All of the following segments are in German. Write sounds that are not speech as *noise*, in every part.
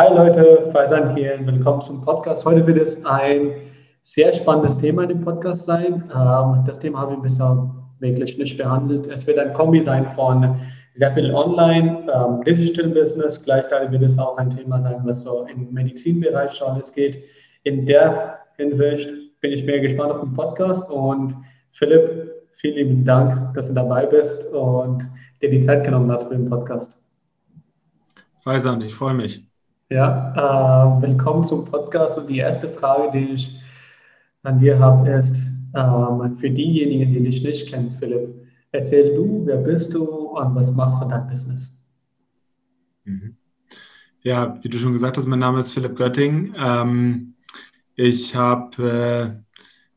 Hi Leute, Faisan hier, willkommen zum Podcast. Heute wird es ein sehr spannendes Thema in dem Podcast sein. Ähm, das Thema habe ich bisher wirklich nicht behandelt. Es wird ein Kombi sein von sehr viel Online, ähm, Digital Business. Gleichzeitig wird es auch ein Thema sein, was so im Medizinbereich schon alles geht. In der Hinsicht bin ich mehr gespannt auf den Podcast und Philipp, vielen lieben Dank, dass du dabei bist und dir die Zeit genommen hast für den Podcast. Faisan, ich freue mich. Ja, äh, willkommen zum Podcast und die erste Frage, die ich an dir habe, ist ähm, für diejenigen, die dich nicht kennen, Philipp, erzähl du, wer bist du und was machst du dein Business? Mhm. Ja, wie du schon gesagt hast, mein Name ist Philipp Götting. Ähm, ich habe äh,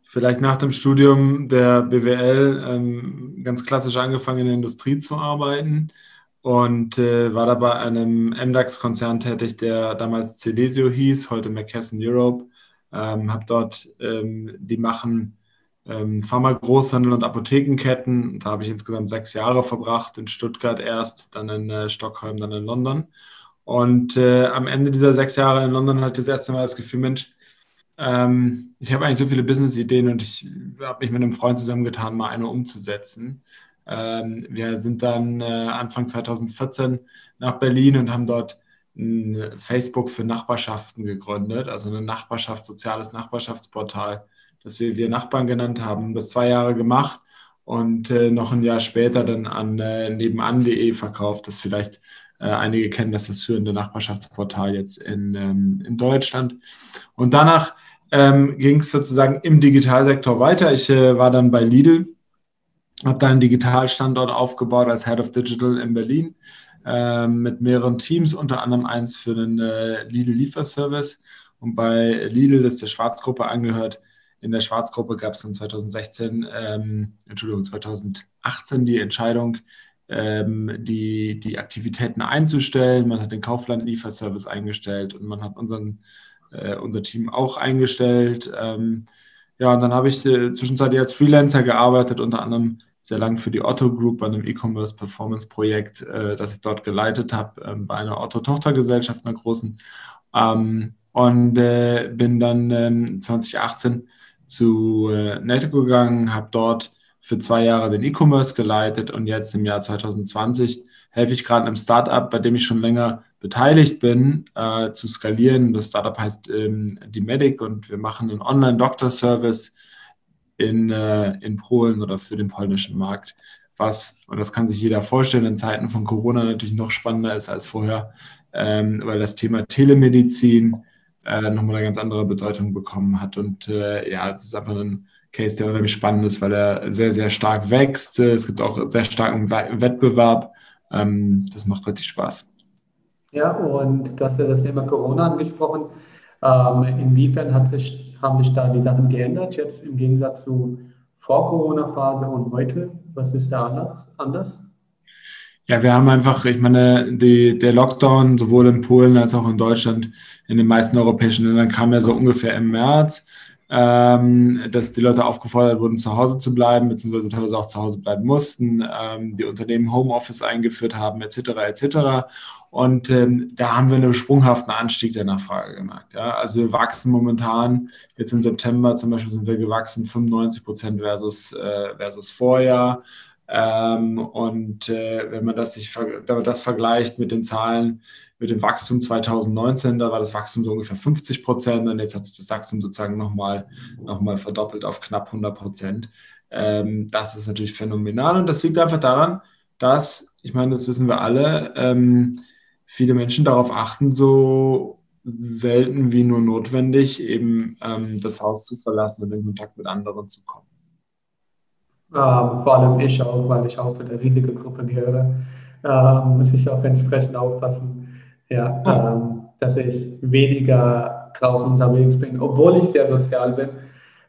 vielleicht nach dem Studium der BWL ähm, ganz klassisch angefangen, in der Industrie zu arbeiten und äh, war da bei einem MDAX-Konzern tätig, der damals Celesio hieß, heute McKesson Europe. Ähm, habe dort, ähm, die machen ähm, Pharma-Großhandel und Apothekenketten. Da habe ich insgesamt sechs Jahre verbracht, in Stuttgart erst, dann in äh, Stockholm, dann in London. Und äh, am Ende dieser sechs Jahre in London hatte ich das erste Mal das Gefühl, Mensch, ähm, ich habe eigentlich so viele Business-Ideen und ich habe mich mit einem Freund zusammengetan, mal eine umzusetzen. Ähm, wir sind dann äh, Anfang 2014 nach Berlin und haben dort ein Facebook für Nachbarschaften gegründet, also ein Nachbarschaft, soziales Nachbarschaftsportal, das wir wir Nachbarn genannt haben. Das zwei Jahre gemacht und äh, noch ein Jahr später dann an äh, nebenan.de verkauft, das vielleicht einige kennen, das ist das führende Nachbarschaftsportal jetzt in, ähm, in Deutschland. Und danach ähm, ging es sozusagen im Digitalsektor weiter. Ich äh, war dann bei Lidl, habe da einen Digitalstandort aufgebaut als Head of Digital in Berlin äh, mit mehreren Teams, unter anderem eins für den äh, Lidl Lieferservice. Und bei Lidl, das der Schwarzgruppe angehört, in der Schwarzgruppe gab es dann 2016, ähm, Entschuldigung, 2018 die Entscheidung, ähm, die, die Aktivitäten einzustellen. Man hat den Kaufland-Lieferservice eingestellt und man hat unseren äh, unser Team auch eingestellt. Ähm, ja, und dann habe ich äh, zwischenzeitlich als Freelancer gearbeitet, unter anderem sehr lang für die Otto Group bei einem E-Commerce Performance Projekt, äh, das ich dort geleitet habe, äh, bei einer Otto Tochtergesellschaft, einer großen. Ähm, und äh, bin dann 2018 ähm, zu äh, Netco gegangen, habe dort für zwei Jahre den E-Commerce geleitet und jetzt im Jahr 2020 helfe ich gerade einem Startup, bei dem ich schon länger beteiligt bin, äh, zu skalieren. Das Startup heißt ähm, die Medic und wir machen einen Online-Doktor-Service in, äh, in Polen oder für den polnischen Markt. Was, und das kann sich jeder vorstellen, in Zeiten von Corona natürlich noch spannender ist als vorher, ähm, weil das Thema Telemedizin äh, nochmal eine ganz andere Bedeutung bekommen hat. Und äh, ja, es ist einfach ein Case, der unheimlich spannend ist, weil er sehr, sehr stark wächst. Es gibt auch sehr starken Wettbewerb. Ähm, das macht richtig Spaß. Ja, und du hast ja das Thema Corona angesprochen. Ähm, inwiefern hat sich, haben sich da die Sachen geändert, jetzt im Gegensatz zu Vor-Corona-Phase und heute? Was ist da anders? Ja, wir haben einfach, ich meine, die, der Lockdown sowohl in Polen als auch in Deutschland, in den meisten europäischen Ländern kam ja so ungefähr im März ähm, dass die Leute aufgefordert wurden, zu Hause zu bleiben, beziehungsweise teilweise auch zu Hause bleiben mussten, ähm, die Unternehmen Homeoffice eingeführt haben, etc. etc. Und ähm, da haben wir einen sprunghaften Anstieg der Nachfrage gemerkt. Ja? Also wir wachsen momentan, jetzt im September zum Beispiel sind wir gewachsen 95 Prozent versus, äh, versus Vorjahr. Ähm, und äh, wenn man das, sich, wenn man das vergleicht mit den Zahlen mit dem Wachstum 2019, da war das Wachstum so ungefähr 50 Prozent und jetzt hat sich das Wachstum sozusagen nochmal noch mal verdoppelt auf knapp 100 Prozent. Ähm, das ist natürlich phänomenal und das liegt einfach daran, dass, ich meine, das wissen wir alle, ähm, viele Menschen darauf achten, so selten wie nur notwendig, eben ähm, das Haus zu verlassen und in Kontakt mit anderen zu kommen. Ähm, vor allem ich auch, weil ich auch zu der Risikogruppe gehöre, ähm, muss ich auch entsprechend aufpassen, ja, ähm, dass ich weniger draußen unterwegs bin, obwohl ich sehr sozial bin.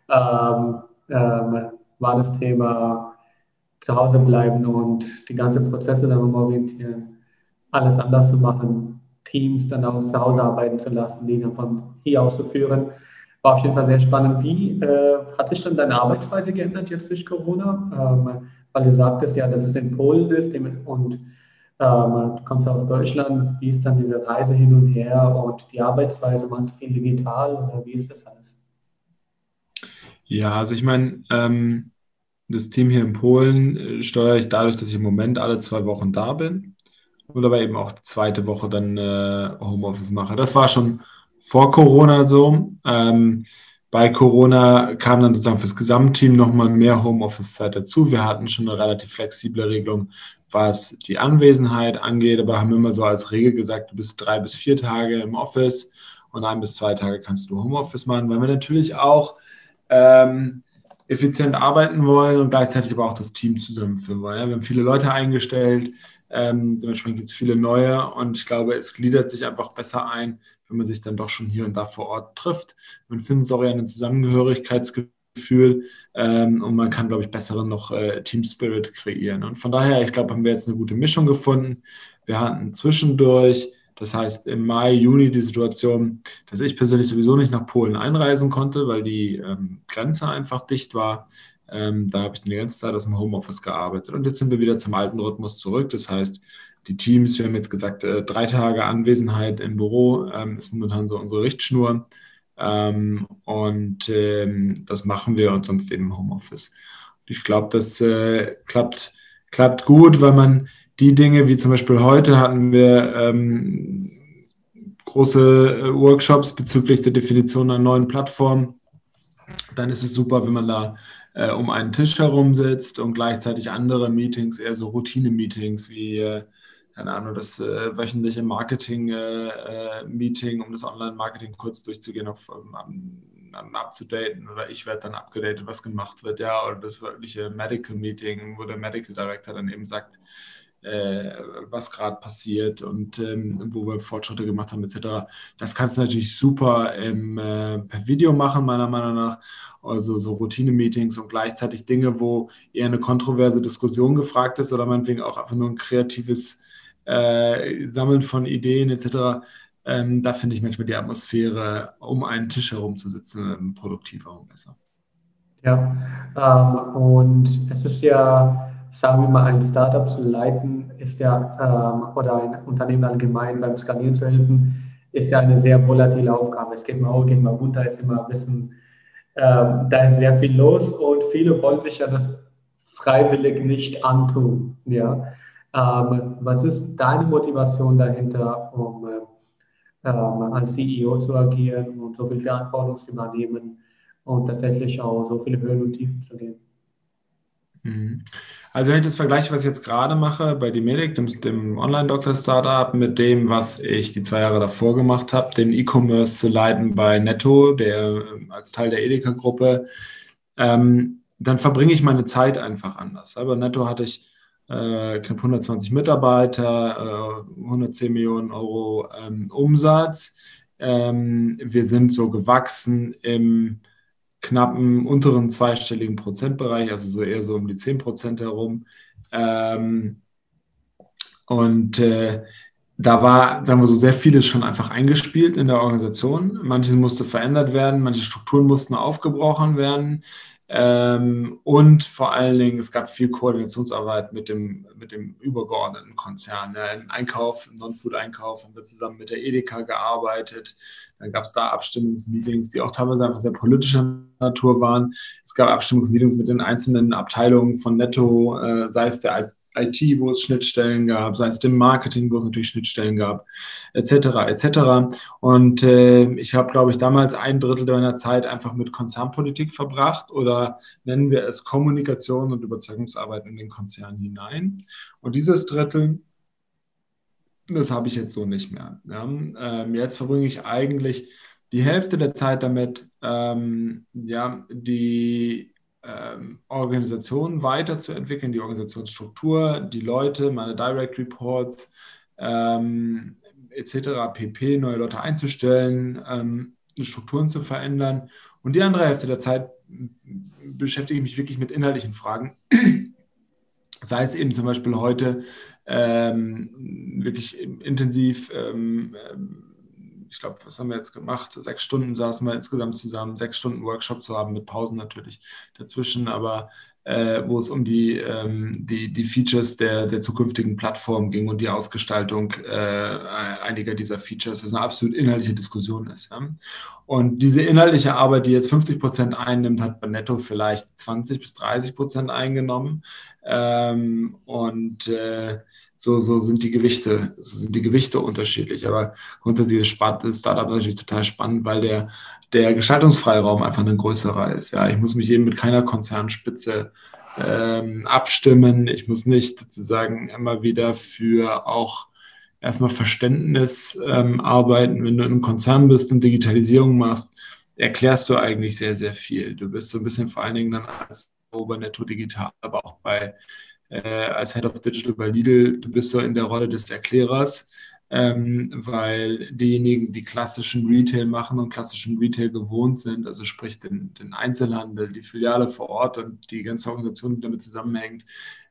Ähm, ähm, war das Thema zu Hause bleiben und die ganzen Prozesse darum orientieren, alles anders zu machen, Teams dann auch zu Hause arbeiten zu lassen, die dann von hier aus zu führen war auf jeden Fall sehr spannend. Wie äh, hat sich dann deine Arbeitsweise geändert jetzt durch Corona? Ähm, weil du sagtest ja, dass es in Polen ist und Ähm, du kommst aus Deutschland, wie ist dann diese Reise hin und her und die Arbeitsweise? Machst du viel digital oder wie ist das alles? Ja, also ich meine, ähm, das Team hier in Polen äh, steuere ich dadurch, dass ich im Moment alle zwei Wochen da bin und aber eben auch die zweite Woche dann äh, Homeoffice mache. Das war schon vor Corona so. Ähm, bei Corona kam dann sozusagen fürs Gesamtteam nochmal mehr Homeoffice-Zeit dazu. Wir hatten schon eine relativ flexible Regelung, was die Anwesenheit angeht, aber haben immer so als Regel gesagt, du bist drei bis vier Tage im Office und ein bis zwei Tage kannst du Homeoffice machen, weil wir natürlich auch ähm, effizient arbeiten wollen und gleichzeitig aber auch das Team zusammenführen wollen. Ja, wir haben viele Leute eingestellt, ähm, dementsprechend gibt es viele neue und ich glaube, es gliedert sich einfach besser ein, wenn man sich dann doch schon hier und da vor Ort trifft. Man findet auch eher ein Zusammengehörigkeitsgefühl ähm, und man kann, glaube ich, besseren noch äh, Team Spirit kreieren. Und von daher, ich glaube, haben wir jetzt eine gute Mischung gefunden. Wir hatten zwischendurch das heißt, im Mai, Juni die Situation, dass ich persönlich sowieso nicht nach Polen einreisen konnte, weil die ähm, Grenze einfach dicht war. Ähm, da habe ich die ganze Zeit aus dem Homeoffice gearbeitet. Und jetzt sind wir wieder zum alten Rhythmus zurück. Das heißt, die Teams, wir haben jetzt gesagt, äh, drei Tage Anwesenheit im Büro ähm, ist momentan so unsere Richtschnur. Ähm, und ähm, das machen wir und sonst eben im Homeoffice. Ich glaube, das äh, klappt, klappt gut, weil man die Dinge, wie zum Beispiel heute hatten wir ähm, große äh, Workshops bezüglich der Definition einer neuen Plattform. Dann ist es super, wenn man da äh, um einen Tisch herum sitzt und gleichzeitig andere Meetings, eher so Routine-Meetings wie, äh, keine Ahnung, das äh, wöchentliche Marketing-Meeting, äh, äh, um das Online-Marketing kurz durchzugehen, auf, um, um, abzudaten oder ich werde dann abgedatet, was gemacht wird, ja, oder das wirkliche Medical-Meeting, wo der Medical Director dann eben sagt, äh, was gerade passiert und ähm, wo wir Fortschritte gemacht haben, etc. Das kannst du natürlich super im, äh, per Video machen, meiner Meinung nach. Also so Routine-Meetings und gleichzeitig Dinge, wo eher eine kontroverse Diskussion gefragt ist oder meinetwegen auch einfach nur ein kreatives äh, Sammeln von Ideen etc. Ähm, da finde ich manchmal die Atmosphäre, um einen Tisch herum zu sitzen, produktiver und besser. Ja, ähm, und es ist ja sagen wir mal, ein Startup zu leiten, ist ja, ähm, oder ein Unternehmen allgemein beim Skalieren zu helfen, ist ja eine sehr volatile Aufgabe. Es geht mal hoch, geht mal runter, ist immer ein bisschen, ähm, da ist sehr viel los und viele wollen sich ja das freiwillig nicht antun. Ja? Ähm, was ist deine Motivation dahinter, um ähm, als CEO zu agieren und so viel Verantwortung zu übernehmen und tatsächlich auch so viele Höhen und Tiefen zu gehen? Mhm. Also wenn ich das vergleiche, was ich jetzt gerade mache bei Dimedic, dem, dem Online-Doktor-Startup, mit dem, was ich die zwei Jahre davor gemacht habe, den E-Commerce zu leiten bei Netto, der als Teil der Edeka-Gruppe, ähm, dann verbringe ich meine Zeit einfach anders. bei Netto hatte ich äh, knapp 120 Mitarbeiter, äh, 110 Millionen Euro ähm, Umsatz. Ähm, wir sind so gewachsen im knappen unteren zweistelligen Prozentbereich, also so eher so um die 10 Prozent herum. Ähm, und äh, da war, sagen wir so, sehr vieles schon einfach eingespielt in der Organisation. Manches musste verändert werden, manche Strukturen mussten aufgebrochen werden. Ähm, und vor allen Dingen, es gab viel Koordinationsarbeit mit dem, mit dem übergeordneten Konzern. Ja, Im Einkauf, im Non-Food-Einkauf haben wir zusammen mit der Edeka gearbeitet. Dann gab es da Abstimmungsmeetings, die auch teilweise einfach sehr politischer Natur waren. Es gab Abstimmungsmeetings mit den einzelnen Abteilungen von Netto, äh, sei es der IT, wo es Schnittstellen gab, sei es dem Marketing, wo es natürlich Schnittstellen gab, etc. etc. Und äh, ich habe, glaube ich, damals ein Drittel meiner Zeit einfach mit Konzernpolitik verbracht oder nennen wir es Kommunikation und Überzeugungsarbeit in den Konzern hinein. Und dieses Drittel, das habe ich jetzt so nicht mehr. Ja. Ähm, jetzt verbringe ich eigentlich die Hälfte der Zeit damit, ähm, ja, die ähm, Organisation weiterzuentwickeln, die Organisationsstruktur, die Leute, meine Direct Reports ähm, etc. pp, neue Leute einzustellen, ähm, Strukturen zu verändern. Und die andere Hälfte der Zeit beschäftige ich mich wirklich mit inhaltlichen Fragen. *clears throat* Sei es eben zum Beispiel heute ähm, wirklich intensiv ähm, ich glaube, was haben wir jetzt gemacht? Sechs Stunden saßen wir insgesamt zusammen, sechs Stunden Workshop zu haben, mit Pausen natürlich dazwischen, aber äh, wo es um die, ähm, die, die Features der, der zukünftigen Plattform ging und die Ausgestaltung äh, einiger dieser Features, was eine absolut inhaltliche Diskussion ist. Ja? Und diese inhaltliche Arbeit, die jetzt 50 Prozent einnimmt, hat bei Netto vielleicht 20 bis 30 Prozent eingenommen. Ähm, und äh, so, so sind die Gewichte, so sind die Gewichte unterschiedlich. Aber grundsätzlich ist Startup natürlich total spannend, weil der, der Gestaltungsfreiraum einfach ein größerer ist. Ja, ich muss mich eben mit keiner Konzernspitze ähm, abstimmen. Ich muss nicht sozusagen immer wieder für auch erstmal Verständnis ähm, arbeiten. Wenn du in einem Konzern bist und Digitalisierung machst, erklärst du eigentlich sehr, sehr viel. Du bist so ein bisschen vor allen Dingen dann als bei Netto Digital, aber auch bei äh, als Head of Digital bei Lidl, du bist so in der Rolle des Erklärers, ähm, weil diejenigen, die klassischen Retail machen und klassischen Retail gewohnt sind, also sprich den, den Einzelhandel, die Filiale vor Ort und die ganze Organisation, die damit zusammenhängt,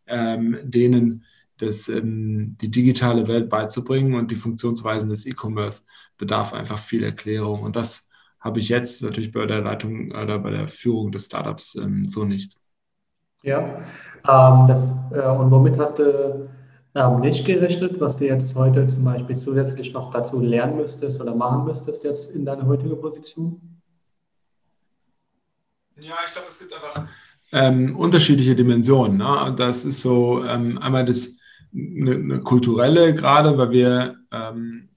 ähm, denen das, ähm, die digitale Welt beizubringen und die Funktionsweisen des E-Commerce bedarf einfach viel Erklärung. Und das habe ich jetzt natürlich bei der Leitung oder bei der Führung des Startups ähm, so nicht. Ja, ähm, das, äh, und womit hast du ähm, nicht gerechnet, was du jetzt heute zum Beispiel zusätzlich noch dazu lernen müsstest oder machen müsstest jetzt in deiner heutigen Position? Ja, ich glaube, es gibt einfach ähm, unterschiedliche Dimensionen. Ne? Das ist so ähm, einmal das eine, eine, kulturelle gerade, weil wir ähm,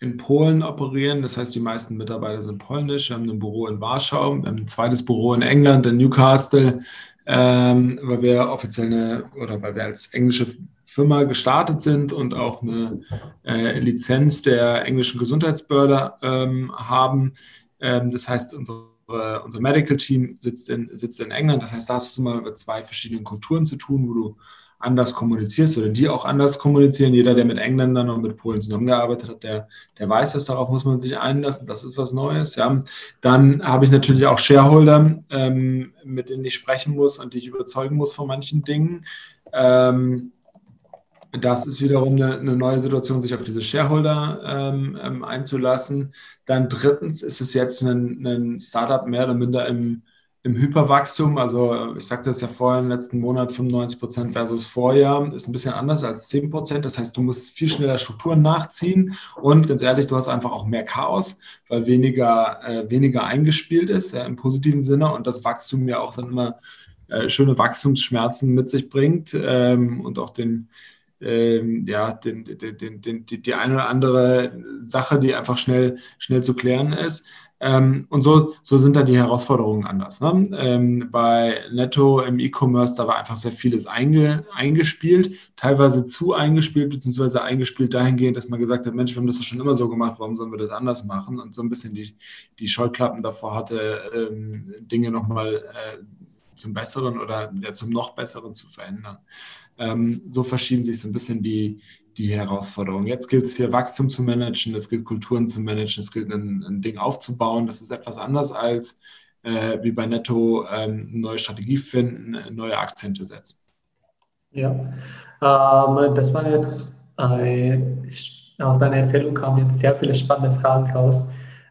in Polen operieren. Das heißt, die meisten Mitarbeiter sind polnisch. Wir haben ein Büro in Warschau, wir haben ein zweites Büro in England, in Newcastle ähm, weil wir offiziell eine oder weil wir als englische Firma gestartet sind und auch eine äh, Lizenz der englischen Gesundheitsbehörde ähm, haben. Ähm, das heißt, unsere, unser Medical Team sitzt in, sitzt in England. Das heißt, da hast du mal mit zwei verschiedenen Kulturen zu tun, wo du anders kommunizierst oder die auch anders kommunizieren. Jeder, der mit Engländern und mit Polen zusammengearbeitet hat, der, der weiß, dass darauf muss man sich einlassen. Das ist was Neues. Ja. Dann habe ich natürlich auch Shareholder, ähm, mit denen ich sprechen muss und die ich überzeugen muss von manchen Dingen. Ähm, das ist wiederum eine, eine, neue Situation, sich auf diese Shareholder ähm, ähm einzulassen. Dann drittens ist es jetzt ein, ein Startup mehr oder minder im im Hyperwachstum, also ich sagte es ja vorhin, letzten Monat 95 Prozent versus Vorjahr, ist ein bisschen anders als 10 Prozent. Das heißt, du musst viel schneller Strukturen nachziehen und ganz ehrlich, du hast einfach auch mehr Chaos, weil weniger, äh, weniger eingespielt ist, ja, im positiven Sinne und das Wachstum ja auch dann immer äh, schöne Wachstumsschmerzen mit sich bringt ähm, und auch den, ähm, ja, den, den, den, die, die eine oder andere Sache, die einfach schnell, schnell zu klären ist. Ähm, und so, so sind da die Herausforderungen anders. Ne? Ähm, bei Netto im E-Commerce, da war einfach sehr vieles einge, eingespielt, teilweise zu eingespielt, beziehungsweise eingespielt dahingehend, dass man gesagt hat, Mensch, wir haben das doch schon immer so gemacht, warum sollen wir das anders machen? Und so ein bisschen die, die Scheuklappen davor hatte, ähm, Dinge nochmal äh, zum Besseren oder ja, zum noch Besseren zu verändern. Ähm, so verschieben sich so ein bisschen die, die Herausforderung. Jetzt gilt es hier Wachstum zu managen, es gilt Kulturen zu managen, es gilt ein, ein Ding aufzubauen. Das ist etwas anders als äh, wie bei Netto ähm, neue Strategie finden, neue Akzente setzen. Ja, ähm, das war jetzt, äh, aus deiner Erzählung kamen jetzt sehr viele spannende Fragen raus.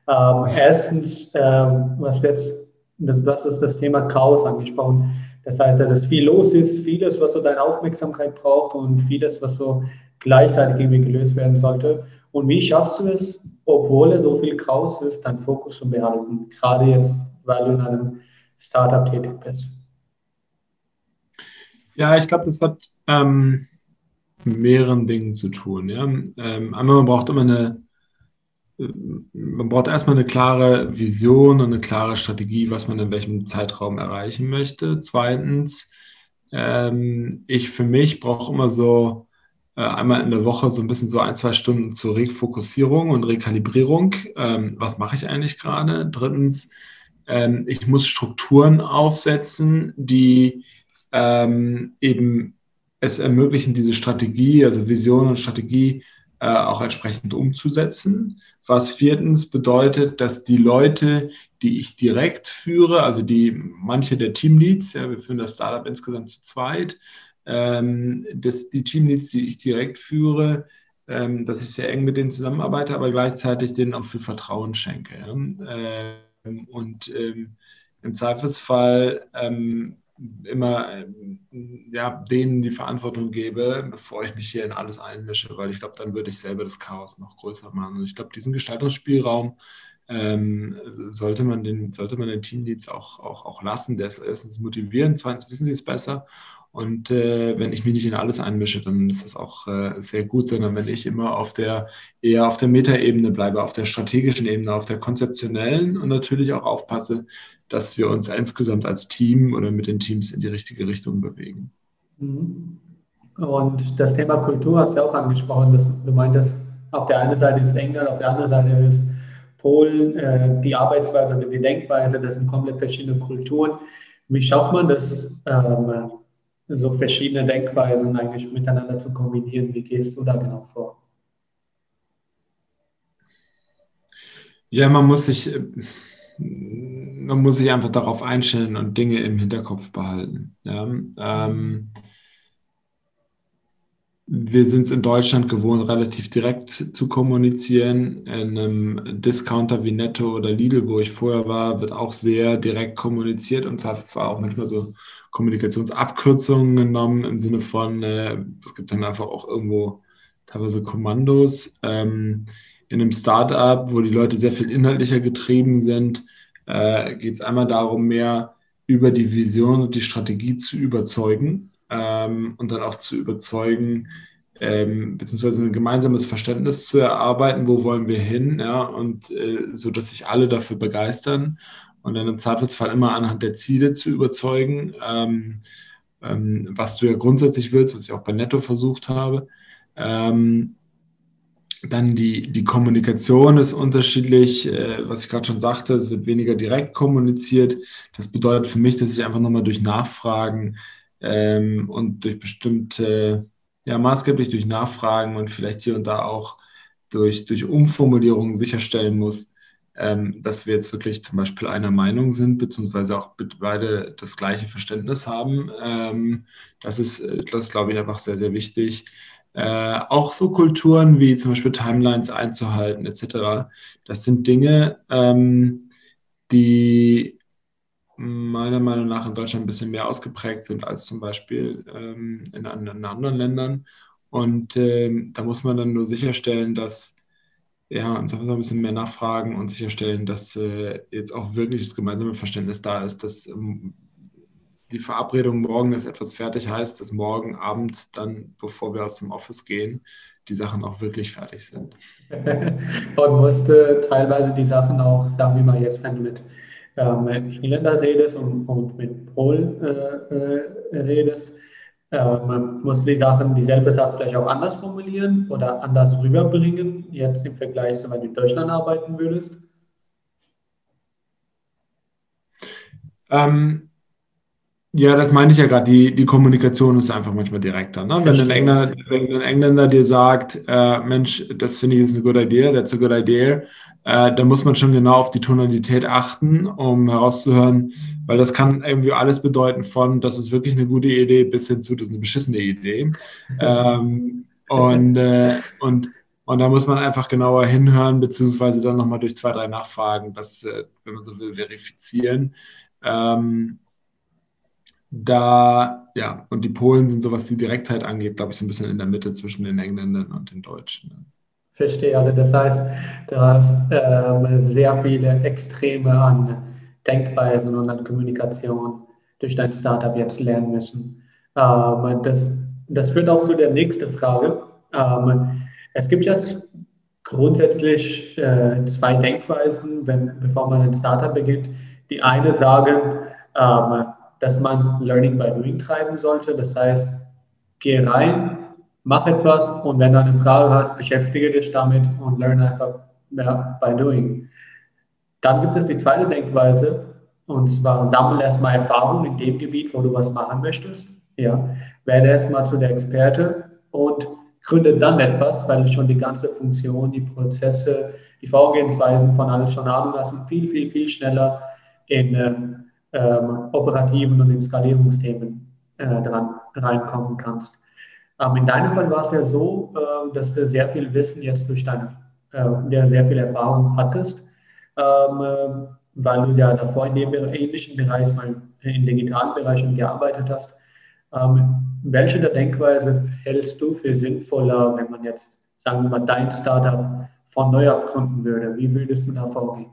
Ähm, erstens, ähm, was jetzt, das, das ist das Thema Chaos angesprochen. Das heißt, dass es viel los ist, vieles, was so deine Aufmerksamkeit braucht und vieles, was so gleichzeitig irgendwie gelöst werden sollte. Und wie schaffst du es, obwohl es so viel Chaos ist, deinen Fokus zu behalten, gerade jetzt, weil du in einem Startup tätig bist? Ja, ich glaube, das hat ähm, mehreren Dingen zu tun. Ja? Ähm, einmal, man braucht immer eine, man braucht erstmal eine klare Vision und eine klare Strategie, was man in welchem Zeitraum erreichen möchte. Zweitens, ähm, ich für mich brauche immer so einmal in der Woche so ein bisschen so ein, zwei Stunden zur Refokussierung und Rekalibrierung. Ähm, was mache ich eigentlich gerade? Drittens, ähm, ich muss Strukturen aufsetzen, die ähm, eben es ermöglichen, diese Strategie, also Vision und Strategie äh, auch entsprechend umzusetzen. Was viertens bedeutet, dass die Leute, die ich direkt führe, also die manche der Teamleads, ja, wir führen das Startup insgesamt zu zweit, ähm, dass die Teamleads, die ich direkt führe, ähm, dass ich sehr eng mit denen zusammenarbeite, aber gleichzeitig denen auch viel Vertrauen schenke. Ja? Ähm, und ähm, im Zweifelsfall ähm, immer ja, denen die Verantwortung gebe, bevor ich mich hier in alles einmische, weil ich glaube, dann würde ich selber das Chaos noch größer machen. Und ich glaube, diesen Gestaltungsspielraum ähm, sollte, man den, sollte man den Teamleads auch, auch, auch lassen. Der ist erstens motivierend, zweitens wissen sie es besser und äh, wenn ich mich nicht in alles einmische, dann ist das auch äh, sehr gut, sondern wenn ich immer auf der, eher auf der Metaebene bleibe, auf der strategischen Ebene, auf der konzeptionellen und natürlich auch aufpasse, dass wir uns insgesamt als Team oder mit den Teams in die richtige Richtung bewegen. Mhm. Und das Thema Kultur hast du ja auch angesprochen. Dass du meintest, auf der einen Seite ist England, auf der anderen Seite ist Polen, äh, die Arbeitsweise oder die Denkweise, das sind komplett verschiedene Kulturen. Wie schafft man das? Ähm, so verschiedene Denkweisen eigentlich miteinander zu kombinieren. Wie gehst du da genau vor? Ja, man muss sich, man muss sich einfach darauf einstellen und Dinge im Hinterkopf behalten. Ja? Ähm, wir sind es in Deutschland gewohnt, relativ direkt zu kommunizieren. In einem Discounter wie Netto oder Lidl, wo ich vorher war, wird auch sehr direkt kommuniziert und zwar auch manchmal so Kommunikationsabkürzungen genommen im Sinne von, äh, es gibt dann einfach auch irgendwo teilweise Kommandos. Ähm, in einem Startup, wo die Leute sehr viel inhaltlicher getrieben sind, äh, geht es einmal darum, mehr über die Vision und die Strategie zu überzeugen ähm, und dann auch zu überzeugen, ähm, beziehungsweise ein gemeinsames Verständnis zu erarbeiten, wo wollen wir hin, ja, und äh, so dass sich alle dafür begeistern und dann im Zweifelsfall immer anhand der Ziele zu überzeugen, ähm, ähm, was du ja grundsätzlich willst, was ich auch bei Netto versucht habe. Ähm, dann die, die Kommunikation ist unterschiedlich, äh, was ich gerade schon sagte, es wird weniger direkt kommuniziert. Das bedeutet für mich, dass ich einfach nochmal durch Nachfragen ähm, und durch bestimmte, ja, maßgeblich durch Nachfragen und vielleicht hier und da auch durch, durch Umformulierungen sicherstellen muss, ähm, dass wir jetzt wirklich zum Beispiel einer Meinung sind, beziehungsweise auch beide das gleiche Verständnis haben. Ähm, das ist, das ist, glaube ich, einfach sehr, sehr wichtig. Äh, auch so Kulturen wie zum Beispiel Timelines einzuhalten, etc. Das sind Dinge, ähm, die meiner Meinung nach in Deutschland ein bisschen mehr ausgeprägt sind als zum Beispiel ähm, in, in, anderen Ländern. Und ähm, da muss man dann nur sicherstellen, dass ja, und ein bisschen mehr nachfragen und sicherstellen, dass äh, jetzt auch wirklich das gemeinsame Verständnis da ist, dass ähm, die Verabredung morgen ist etwas fertig heißt, dass morgen Abend dann, bevor wir aus dem Office gehen, die Sachen auch wirklich fertig sind. *laughs* und musste teilweise die Sachen auch, sagen wir mal jetzt, wenn du mit ähm, Engländer redest und, und mit Polen äh, äh, redest, man muss die Sachen, dieselbe Sache vielleicht auch anders formulieren oder anders rüberbringen, jetzt im Vergleich zu, wenn du in Deutschland arbeiten würdest? Ähm, ja, das meine ich ja gerade. Die, die Kommunikation ist einfach manchmal direkter. Ne? Wenn, ein Engländer, wenn ein Engländer dir sagt, äh, Mensch, das finde ich jetzt eine gute Idee, that's a good idea, äh, dann muss man schon genau auf die Tonalität achten, um herauszuhören, weil das kann irgendwie alles bedeuten von, das ist wirklich eine gute Idee, bis hin zu, das ist eine beschissene Idee. ähm, und, äh, und, und da muss man einfach genauer hinhören, beziehungsweise dann nochmal durch zwei, drei Nachfragen, das, äh, wenn man so will, verifizieren. Ähm, da, ja, und die Polen sind so, was die Direktheit angeht, glaube ich, so ein bisschen in der Mitte zwischen den Engländern und den Deutschen. Verstehe, also das heißt, du hast äh, sehr viele Extreme an Denkweisen und an Kommunikation durch dein Startup jetzt lernen müssen. Ähm, das, das führt auch zu der nächsten Frage. Ähm, es gibt jetzt grundsätzlich äh, zwei Denkweisen, wenn, bevor man ein Startup beginnt. Die eine sagen, ähm, dass man Learning by Doing treiben sollte. Das heißt, geh rein, mach etwas und wenn du eine Frage hast, beschäftige dich damit und lerne einfach ja, by Doing. Dann gibt es die zweite Denkweise, und zwar sammle erstmal Erfahrung in dem Gebiet, wo du was machen möchtest. Ja, werde erstmal zu der Experte und gründe dann etwas, weil du schon die ganze Funktion, die Prozesse, die Vorgehensweisen von alles schon haben und viel, viel, viel schneller in äh, ähm, operativen und in Skalierungsthemen äh, dran reinkommen kannst. Ähm, in deinem Fall war es ja so, äh, dass du sehr viel Wissen jetzt durch deine, äh, sehr viel Erfahrung hattest. Ähm, weil du ja davor in dem ähnlichen Bereich, im digitalen Bereich gearbeitet hast. Ähm, welche der Denkweise hältst du für sinnvoller, wenn man jetzt, sagen wir mal, dein Startup von neu auf gründen würde? Wie würdest du da vorgehen?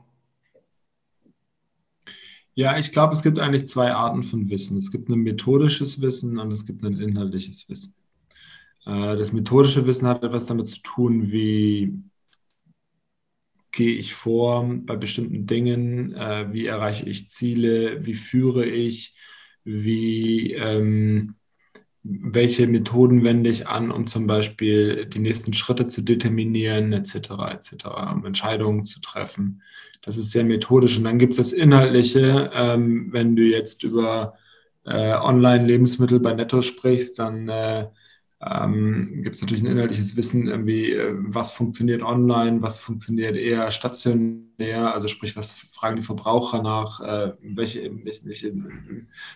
Ja, ich glaube, es gibt eigentlich zwei Arten von Wissen. Es gibt ein methodisches Wissen und es gibt ein inhaltliches Wissen. Äh, das methodische Wissen hat etwas damit zu tun, wie gehe ich vor bei bestimmten Dingen, äh, wie erreiche ich Ziele, wie führe ich, wie, ähm, welche Methoden wende ich an, um zum Beispiel die nächsten Schritte zu determinieren, etc., etc., um Entscheidungen zu treffen. Das ist sehr methodisch. Und dann gibt es das Inhaltliche. Ähm, wenn du jetzt über äh, Online-Lebensmittel bei Netto sprichst, dann äh, ähm, gibt es natürlich ein inhaltliches Wissen, irgendwie, äh, was funktioniert online, was funktioniert eher stationär, also sprich, was fragen die Verbraucher nach, äh, welche, welche, welche,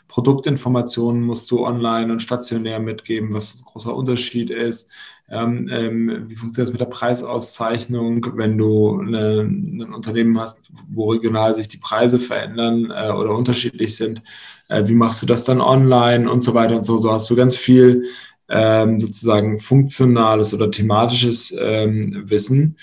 Produktinformationen musst du online und stationär mitgeben, was ein großer Unterschied ist. Ähm, ähm, wie funktioniert das mit der Preisauszeichnung, wenn du eine, ein Unternehmen hast, wo regional sich die Preise verändern äh, oder unterschiedlich sind? Äh, wie machst du das dann online und so weiter und so? So hast du ganz viel ähm, sozusagen funktionales oder thematisches ähm, Wissen.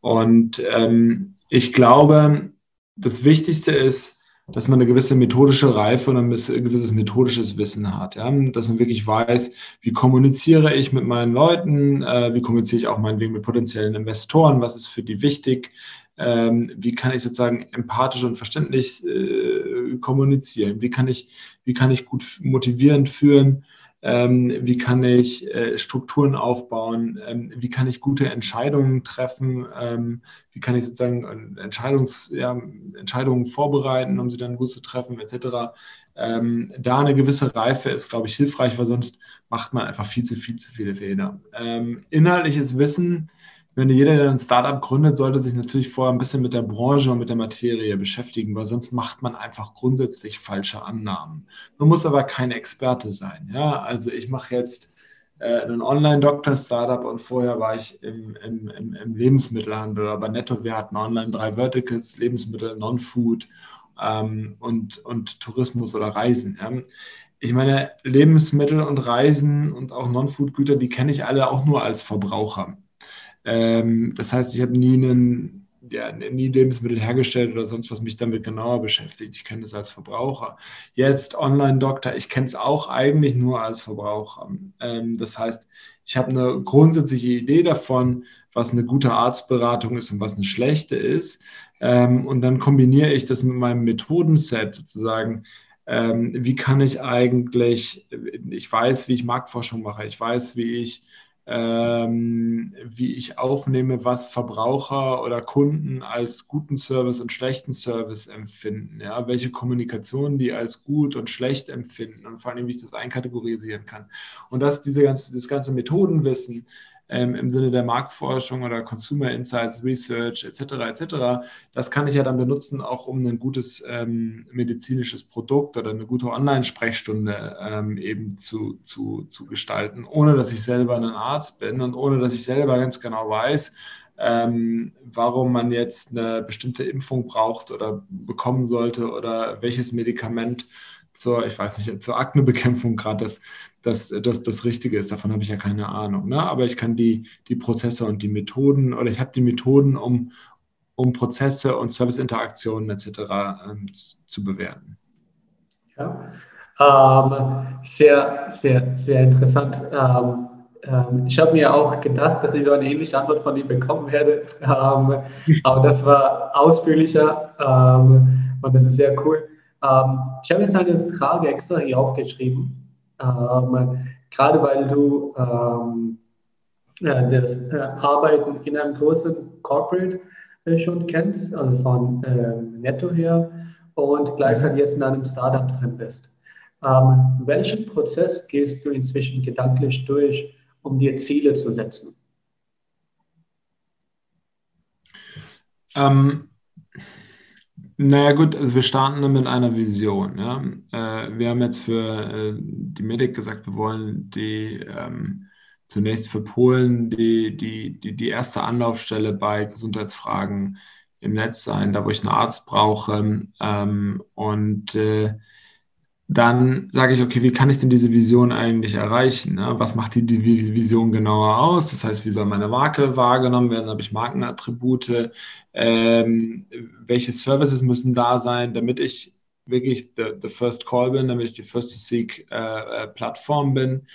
Und ähm, ich glaube, das Wichtigste ist, dass man eine gewisse methodische Reife und ein gewisses methodisches Wissen hat. Ja? Dass man wirklich weiß, wie kommuniziere ich mit meinen Leuten, äh, wie kommuniziere ich auch meinetwegen mit potenziellen Investoren, was ist für die wichtig, ähm, wie kann ich sozusagen empathisch und verständlich äh, kommunizieren, wie kann ich, wie kann ich gut motivierend führen wie kann ich äh, Strukturen aufbauen, ähm, wie kann ich gute Entscheidungen treffen, ähm, wie kann ich sozusagen Entscheidungs, ja, Entscheidungen vorbereiten, um sie dann gut zu treffen, etc. Ähm, da eine gewisse Reife ist, glaube ich, hilfreich, weil sonst macht man einfach viel zu viel zu viele Fehler. Ähm, inhaltliches Wissen wenn jeder, der ein Startup gründet, sollte sich natürlich vorher ein bisschen mit der Branche und mit der Materie beschäftigen, weil sonst macht man einfach grundsätzlich falsche Annahmen. Man muss aber kein Experte sein. Ja? Also ich mache jetzt äh, ein Online-Doktor-Startup und vorher war ich im, im, im, im Lebensmittelhandel bei Netto. Wir hatten online drei Verticals, Lebensmittel, Non-Food ähm, und, und Tourismus oder Reisen. Ja? ich meine, Lebensmittel und Reisen und auch Non-Food-Güter, die kenne ich alle auch nur als Verbraucher. Ähm, das heißt, ich habe nie einen, ja, nie Lebensmittel hergestellt oder sonst was mich damit genauer beschäftigt. Ich kenne das als Verbraucher. Jetzt Online-Doktor, ich kenne es auch eigentlich nur als Verbraucher. Ähm, das heißt, ich habe eine grundsätzliche Idee davon, was eine gute Arztberatung ist und was eine schlechte ist. Ähm, und dann kombiniere ich das mit meinem Methodenset sozusagen. Ähm, wie kann ich eigentlich, ich weiß, wie ich Marktforschung mache, ich weiß, wie ich ähm, wie ich aufnehme, was Verbraucher oder Kunden als guten Service und schlechten Service empfinden, ja, welche Kommunikation die als gut und schlecht empfinden und vor allem, wie ich das einkategorisieren kann. Und das, diese ganze, das ganze Methodenwissen, ähm, im Sinne der Marktforschung oder Consumer Insights, Research etc. etc. Das kann ich ja dann benutzen, auch um ein gutes ähm, medizinisches Produkt oder eine gute Online-Sprechstunde ähm, eben zu, zu, zu gestalten, ohne dass ich selber ein Arzt bin und ohne dass ich selber ganz genau weiß, ähm, warum man jetzt eine bestimmte Impfung braucht oder bekommen sollte oder welches Medikament zur, ich weiß nicht, zur Aknebekämpfung gerade das, das, das, das Richtige ist. Davon habe ich ja keine Ahnung. Ne? Aber ich kann die, die Prozesse und die Methoden oder ich habe die Methoden, um, um Prozesse und Serviceinteraktionen etc. Ähm, zu bewerten. Ja, ähm, sehr, sehr, sehr interessant. Ähm, ähm, ich habe mir auch gedacht, dass ich so eine ähnliche Antwort von ihm bekommen werde, *laughs* ähm, aber das war ausführlicher ähm, und das ist sehr cool. Ähm, ich habe jetzt eine Frage extra hier aufgeschrieben, ähm, gerade weil du ähm, das äh, Arbeiten in einem großen Corporate äh, schon kennst, also von ähm, Netto her, und gleichzeitig jetzt in einem Startup drin bist. Ähm, welchen Prozess gehst du inzwischen gedanklich durch, um dir Ziele zu setzen? Ähm, naja gut, also wir starten mit einer Vision. Ja. Äh, wir haben jetzt für äh, die Medic gesagt, wir wollen die ähm, zunächst für Polen die, die, die, die erste Anlaufstelle bei Gesundheitsfragen im Netz sein, da wo ich einen Arzt brauche. Ähm, und äh, dann sage ich, okay, wie kann ich denn diese Vision eigentlich erreichen? Ne? Was macht die, die Vision genauer aus? Das heißt, wie soll meine Marke wahrgenommen werden? Habe ich Markenattribute? Ähm, welche Services müssen da sein, damit ich wirklich the, the first call bin, damit ich die first to seek äh, äh, Plattform bin?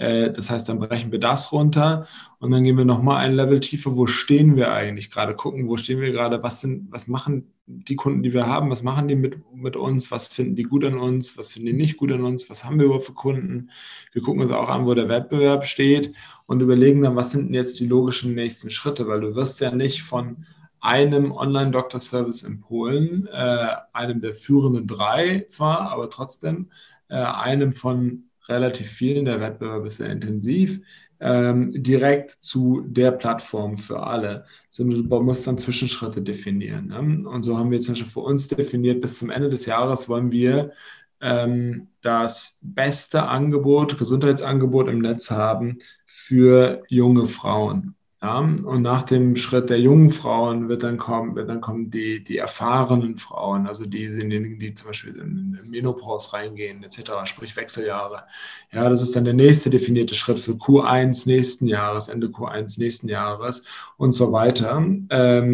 Äh, das heißt, dann brechen wir das runter und dann gehen wir nochmal ein Level tiefer. Wo stehen wir eigentlich gerade? Gucken, wo stehen wir gerade? Was, sind, was machen die Kunden, die wir haben? Was machen die mit, mit uns? Was finden die gut an uns? Was finden die nicht gut an uns? Was haben wir überhaupt für Kunden? Wir gucken uns auch an, wo der Wettbewerb steht und überlegen dann, was sind jetzt die logischen nächsten Schritte? Weil du wirst ja nicht von einem Online-Doctor-Service in Polen, äh, einem der führenden drei zwar, aber trotzdem äh, einem von relativ vielen, der Wettbewerb ist sehr intensiv, ähm, direkt zu der Plattform für alle, sondern du musst dann Zwischenschritte definieren. Ne? Und so haben wir zum Beispiel für uns definiert, bis zum Ende des Jahres wollen wir ähm, das beste Angebot, Gesundheitsangebot im Netz haben für junge Frauen. Ja, und nach dem Schritt der jungen Frauen wird dann kommen, wird dann kommen die, die erfahrenen Frauen, also diejenigen, die zum Beispiel in, in Menopause reingehen, etc., sprich Wechseljahre. Ja, das ist dann der nächste definierte Schritt für Q1 nächsten Jahres, Ende Q1 nächsten Jahres und so weiter. Ähm,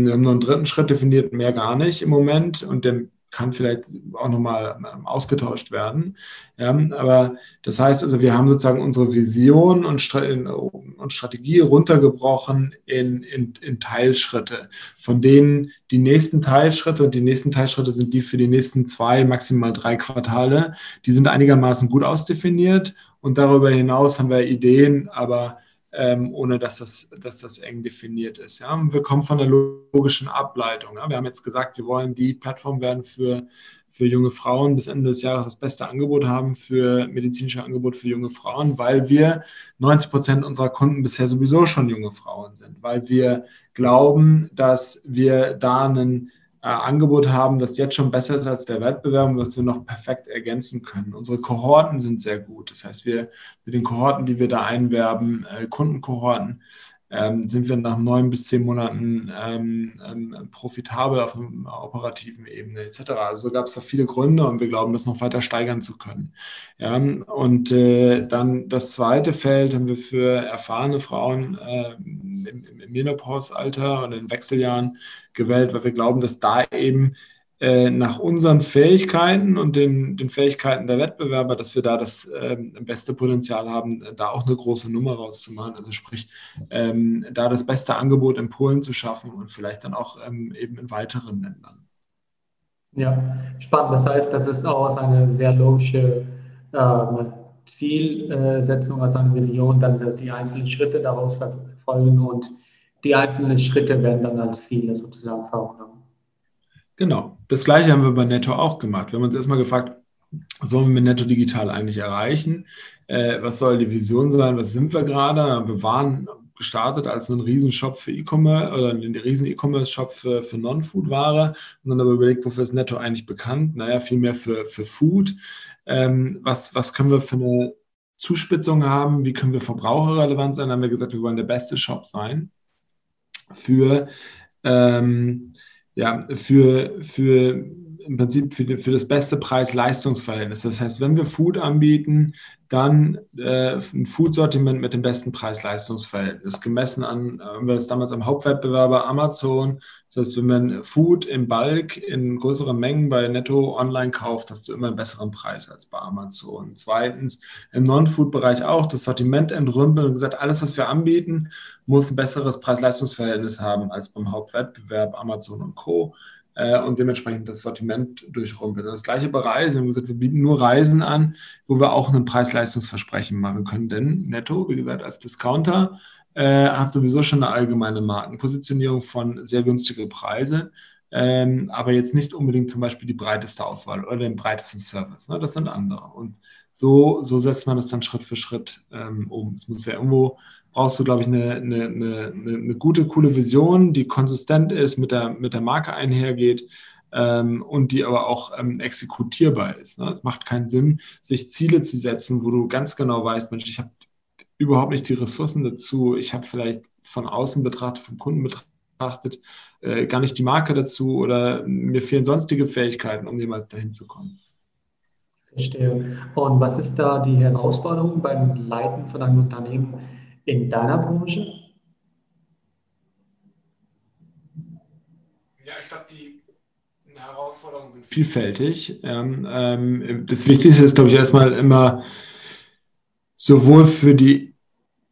wir haben nur einen dritten Schritt definiert, mehr gar nicht im Moment. Und der kann vielleicht auch nochmal ähm, ausgetauscht werden. Ja, aber das heißt also, wir haben sozusagen unsere Vision und, und Strategie runtergebrochen in, in, in, Teilschritte, von denen die nächsten Teilschritte und die nächsten Teilschritte sind die für die nächsten zwei, maximal drei Quartale, die sind einigermaßen gut ausdefiniert und darüber hinaus haben wir Ideen, aber ähm, ohne dass das, dass das eng definiert ist. Ja? wir kommen von der logischen Ableitung. Ja? Wir haben jetzt gesagt, wir wollen die Plattform werden für, für junge Frauen bis Ende des Jahres das beste Angebot haben für medizinische Angebot für junge Frauen, weil wir 90 Prozent unserer Kunden bisher sowieso schon junge Frauen sind, weil wir glauben, dass wir da einen äh, Angebot haben, das jetzt schon besser ist als der Wettbewerb und das wir noch perfekt ergänzen können. Unsere Kohorten sind sehr gut. Das heißt, wir mit den Kohorten, die wir da einwerben, äh, Kundenkohorten, ähm, sind wir nach neun bis zehn Monaten ähm, ähm, profitabel auf einer operativen Ebene etc. Also gab es da viele Gründe und wir glauben, das noch weiter steigern zu können. Ja, und äh, dann das zweite Feld haben wir für erfahrene Frauen äh, im, im Menopausalter und in Wechseljahren gewählt, weil wir glauben, dass da eben äh, nach unseren Fähigkeiten und den, den, Fähigkeiten der Wettbewerber, dass wir da das ähm, beste Potenzial haben, da auch eine große Nummer rauszumachen. Also sprich, ähm, da das beste Angebot in Polen zu schaffen und vielleicht dann auch ähm, eben in weiteren Ländern. Ja, spannend. Das heißt, das ist auch eine sehr logische äh, Zielsetzung, also eine Vision, dann die einzelnen Schritte daraus verfolgen und die einzelnen Schritte werden dann als Ziele sozusagen vorgenommen. Genau. Das gleiche haben wir bei Netto auch gemacht. Wir haben uns erstmal gefragt, was sollen wir mit Netto Digital eigentlich erreichen? Äh, was soll die Vision sein? Was sind wir gerade? Wir waren gestartet als ein Riesenshop für E-Commerce oder ein riesen E-Commerce-Shop für, für Non-Food-Ware und dann aber überlegt, wofür ist Netto eigentlich bekannt? Naja, vielmehr für, für Food. Ähm, was, was können wir für eine Zuspitzung haben? Wie können wir verbraucherrelevant sein? Dann haben wir gesagt, wir wollen der beste Shop sein für, ähm, ja, für, für im Prinzip für, für das beste Preis-Leistungs-Verhältnis. Das heißt, wenn wir Food anbieten, dann äh, ein Food-Sortiment mit dem besten Preis-Leistungs-Verhältnis. Gemessen an, haben wir das damals am Hauptwettbewerber Amazon. Das heißt, wenn man Food im Bulk in größeren Mengen bei Netto online kauft, hast du immer einen besseren Preis als bei Amazon. Zweitens, im Non-Food-Bereich auch das Sortiment entrümpeln und gesagt, alles, was wir anbieten, muss ein besseres Preis-Leistungs-Verhältnis haben als beim Hauptwettbewerb Amazon und Co äh, und dementsprechend das Sortiment durchrumpeln. Das gleiche bei Reisen. Wir haben gesagt, wir bieten nur Reisen an, wo wir auch ein Preis-Leistungsversprechen machen können. Denn netto, wie gesagt, als Discounter äh, hat sowieso schon eine allgemeine Markenpositionierung von sehr günstige Preise. Ähm, aber jetzt nicht unbedingt zum Beispiel die breiteste Auswahl oder den breitesten Service. Ne? Das sind andere. Und so, so setzt man das dann Schritt für Schritt ähm, um. Es muss ja irgendwo brauchst du, glaube ich, eine, eine, eine, eine, gute, coole Vision, die konsistent ist, mit der, mit der Marke einhergeht ähm, und die aber auch ähm, exekutierbar ist. Ne? Es macht keinen Sinn, sich Ziele zu setzen, wo du ganz genau weißt, Mensch, ich habe überhaupt nicht die Ressourcen dazu. Ich habe vielleicht von außen betrachtet, vom Kunden betrachtet, äh, gar nicht die Marke dazu oder mir fehlen sonstige Fähigkeiten, um jemals dahin zu kommen. Verstehe. Und was ist da die Herausforderung beim Leiten von einem Unternehmen in deiner Branche? Ja, ich glaube, die Herausforderungen sind vielfältig. Ähm, ähm, das Wichtigste ist, glaube ich, erstmal immer sowohl für die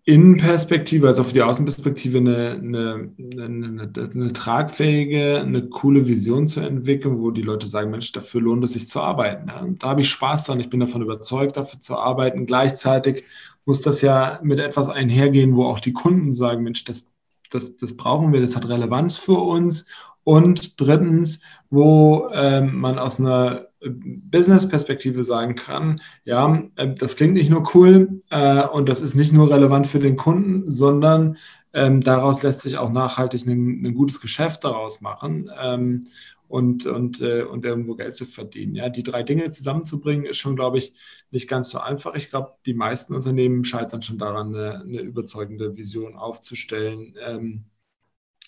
Innenperspektive als auch für die Außenperspektive eine, eine, eine, eine, tragfähige, eine coole Vision zu entwickeln, wo die Leute sagen, Mensch, dafür lohnt es sich zu arbeiten. Ja, da habe ich Spaß dran, ich bin davon überzeugt, dafür zu arbeiten. Gleichzeitig muss das ja mit etwas einhergehen, wo auch die Kunden sagen, Mensch, das, das, das brauchen wir, das hat Relevanz für uns. Und drittens, wo ähm, man aus einer Business-Perspektive sagen kann, ja, äh, das klingt nicht nur cool äh, und das ist nicht nur relevant für den Kunden, sondern ähm, daraus lässt sich auch nachhaltig ein, ein gutes Geschäft daraus machen ähm, und, und, äh, und irgendwo Geld zu verdienen. Ja, die drei Dinge zusammenzubringen, ist schon, glaube ich, nicht ganz so einfach. Ich glaube, die meisten Unternehmen scheitern schon daran, eine, eine überzeugende Vision aufzustellen. Ähm,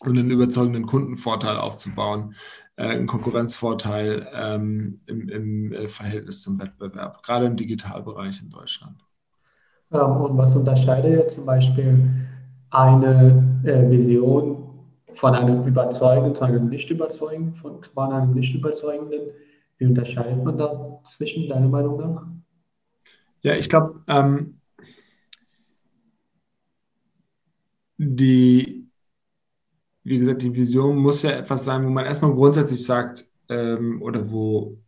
und einen überzeugenden Kundenvorteil aufzubauen, äh, einen Konkurrenzvorteil ähm, im, im äh, Verhältnis zum Wettbewerb, gerade im Digitalbereich in Deutschland. Ähm, und was unterscheidet jetzt zum Beispiel eine äh, Vision von einem überzeugenden zu einem nicht überzeugenden, von, von einem nicht überzeugenden? Wie unterscheidet man da zwischen, deiner Meinung nach? Ja, ich glaube, ähm, die, wie gesagt, die Vision muss ja etwas sein, wo man erstmal grundsätzlich sagt, ähm, oder wo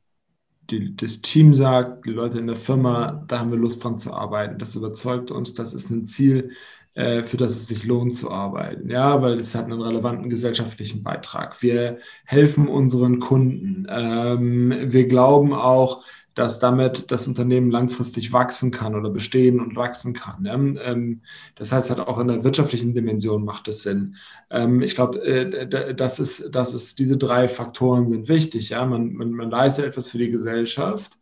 die, das Team sagt, die Leute in der Firma, da haben wir Lust dran zu arbeiten. Das überzeugt uns, das ist ein Ziel, äh, für das es sich lohnt zu arbeiten. Ja, weil es hat einen relevanten gesellschaftlichen Beitrag. Wir helfen unseren Kunden. Ähm, wir glauben auch, dass damit das Unternehmen langfristig wachsen kann oder bestehen und wachsen kann. Ja? Ähm, das heißt, halt auch in der wirtschaftlichen Dimension macht es Sinn. Ähm, ich glaube, äh, das ist, das ist, diese drei Faktoren sind wichtig. Ja? Man, man, man leistet etwas für die Gesellschaft.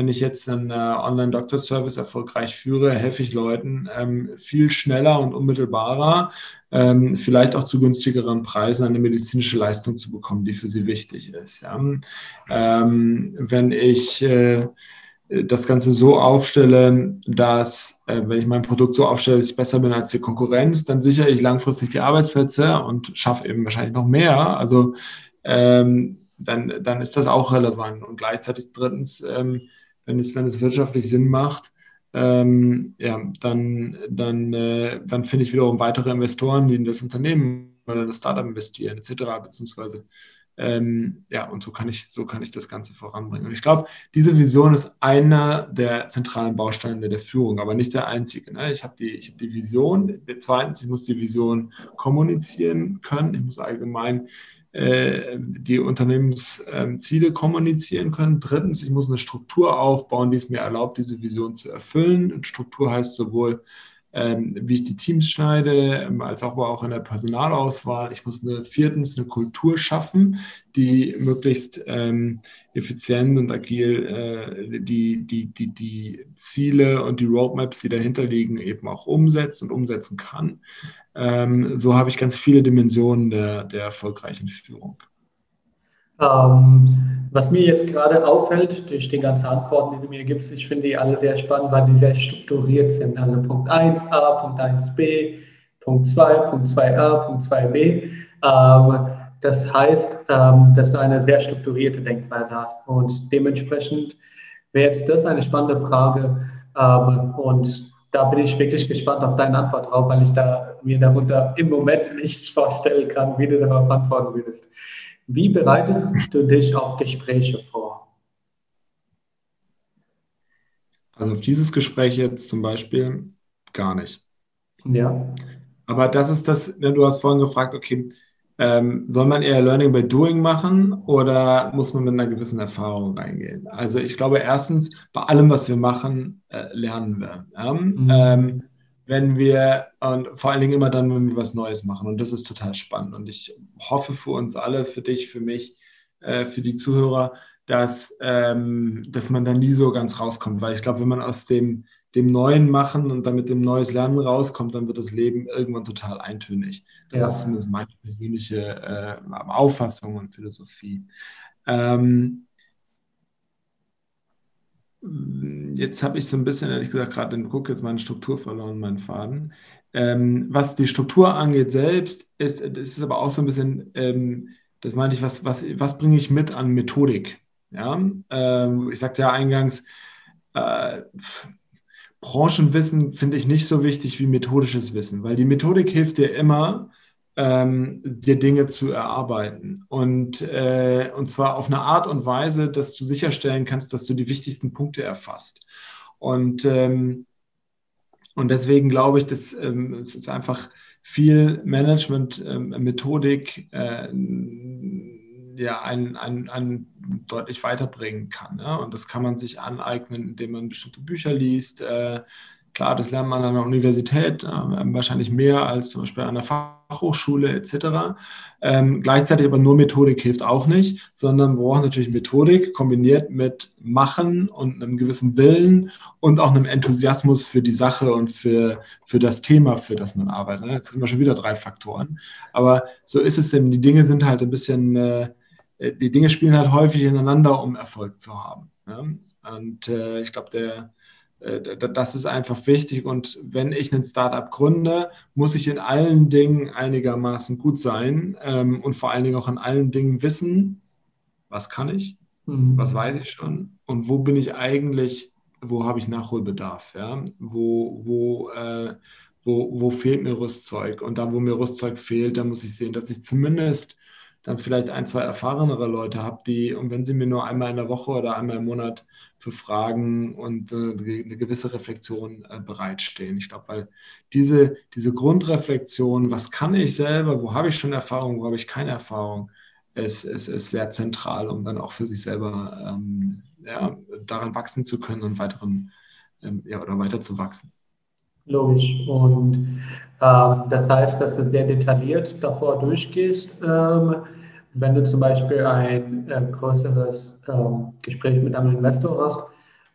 Wenn ich jetzt einen äh, Online-Doctor-Service erfolgreich führe, helfe ich Leuten ähm, viel schneller und unmittelbarer, ähm, vielleicht auch zu günstigeren Preisen eine medizinische Leistung zu bekommen, die für sie wichtig ist. Ja? Ähm, wenn ich äh, das Ganze so aufstelle, dass, äh, wenn ich mein Produkt so aufstelle, dass ich besser bin als die Konkurrenz, dann sichere ich langfristig die Arbeitsplätze und schaffe eben wahrscheinlich noch mehr. Also ähm, dann, dann ist das auch relevant. Und gleichzeitig drittens, ähm, wenn, es, wenn es wirtschaftlich Sinn macht, ähm, ja, dann, dann, äh, dann finde ich wiederum weitere Investoren, die in das Unternehmen oder das Startup investieren, etc. Beziehungsweise ähm, ja, und so kann ich, so kann ich das Ganze voranbringen. Und ich glaube, diese Vision ist einer der zentralen Bausteine der Führung, aber nicht der einzige. Ne? Ich habe die, hab die Vision. Zweitens, ich muss die Vision kommunizieren können. Ich muss allgemein die Unternehmensziele kommunizieren können. Drittens, ich muss eine Struktur aufbauen, die es mir erlaubt, diese Vision zu erfüllen. Und Struktur heißt sowohl, ähm, wie ich die Teams schneide, ähm, als auch, auch in der Personalauswahl. Ich muss eine, viertens eine Kultur schaffen, die möglichst ähm, effizient und agil äh, die, die, die, die Ziele und die Roadmaps, die dahinter liegen, eben auch umsetzt und umsetzen kann. Ähm, so habe ich ganz viele Dimensionen der, der erfolgreichen Führung. Ähm, was mir jetzt gerade auffällt durch die ganzen Antworten, die du mir gibst, ich finde die alle sehr spannend, weil die sehr strukturiert sind. Also Punkt 1a, Punkt 1b, Punkt 2, Punkt 2a, Punkt 2b. Ähm, das heißt, ähm, dass du eine sehr strukturierte Denkweise hast. Und dementsprechend wäre jetzt das eine spannende Frage. Ähm, und da bin ich wirklich gespannt auf deine Antwort drauf, weil ich da, mir darunter im Moment *laughs* nichts vorstellen kann, wie du darauf antworten würdest. Wie bereitest du dich auf Gespräche vor? Also auf dieses Gespräch jetzt zum Beispiel gar nicht. Ja. Aber das ist das, ne, du hast vorhin gefragt, okay, ähm, soll man eher Learning by Doing machen oder muss man mit einer gewissen Erfahrung reingehen? Also ich glaube, erstens, bei allem, was wir machen, äh, lernen wir. Ja? Mhm. Ähm, wenn wir, und vor allen Dingen immer dann, wenn wir was Neues machen. Und das ist total spannend. Und ich hoffe für uns alle, für dich, für mich, äh, für die Zuhörer, dass, ähm, dass man da nie so ganz rauskommt. Weil ich glaube, wenn man aus dem dem Neuen machen und damit dem neues Lernen rauskommt, dann wird das Leben irgendwann total eintönig. Das ja. ist zumindest meine persönliche äh, Auffassung und Philosophie. Ähm, jetzt habe ich so ein bisschen, ehrlich gesagt, gerade guck jetzt meine Struktur verloren, meinen Faden. Ähm, was die Struktur angeht selbst, ist, ist aber auch so ein bisschen, ähm, das meine ich, was, was, was bringe ich mit an Methodik? Ja? Ähm, ich sagte ja eingangs, äh, Branchenwissen finde ich nicht so wichtig wie methodisches Wissen, weil die Methodik hilft dir immer, ähm, dir Dinge zu erarbeiten. Und, äh, und zwar auf eine Art und Weise, dass du sicherstellen kannst, dass du die wichtigsten Punkte erfasst. Und, ähm, und deswegen glaube ich, dass ähm, es ist einfach viel Management-Methodik ähm, äh, ja, einen, einen, einen deutlich weiterbringen kann. Ne? Und das kann man sich aneignen, indem man bestimmte Bücher liest. Äh, klar, das lernt man an der Universität, äh, wahrscheinlich mehr als zum Beispiel an der Fachhochschule etc. Ähm, gleichzeitig aber nur Methodik hilft auch nicht, sondern wir brauchen natürlich Methodik kombiniert mit Machen und einem gewissen Willen und auch einem Enthusiasmus für die Sache und für, für das Thema, für das man arbeitet. Ne? Jetzt sind wir schon wieder drei Faktoren. Aber so ist es denn, die Dinge sind halt ein bisschen, äh, die Dinge spielen halt häufig ineinander, um Erfolg zu haben. Ne? Und äh, ich glaube, der äh, das ist einfach wichtig. Und wenn ich ein Startup gründe, muss ich in allen Dingen einigermaßen gut sein ähm, und vor allen Dingen auch in allen Dingen wissen, was kann ich, mhm. was weiß ich schon und wo bin ich eigentlich, wo habe ich Nachholbedarf, ja? wo, wo, äh, wo, wo fehlt mir Rüstzeug. Und da, wo mir Rüstzeug fehlt, da muss ich sehen, dass ich zumindest dann vielleicht ein, zwei erfahrenere Leute habe, die, und wenn sie mir nur einmal in der Woche oder einmal im Monat für Fragen und äh, eine gewisse Reflexion äh, bereitstehen. Ich glaube, weil diese, diese Grundreflexion, was kann ich selber, wo habe ich schon Erfahrung, wo habe ich keine Erfahrung, ist, ist, ist sehr zentral, um dann auch für sich selber ähm, ja, daran wachsen zu können und weiteren ähm, ja, oder weiter zu wachsen. Logisch. Und das heißt, dass du sehr detailliert davor durchgehst, ähm, wenn du zum Beispiel ein äh, größeres ähm, Gespräch mit einem Investor hast,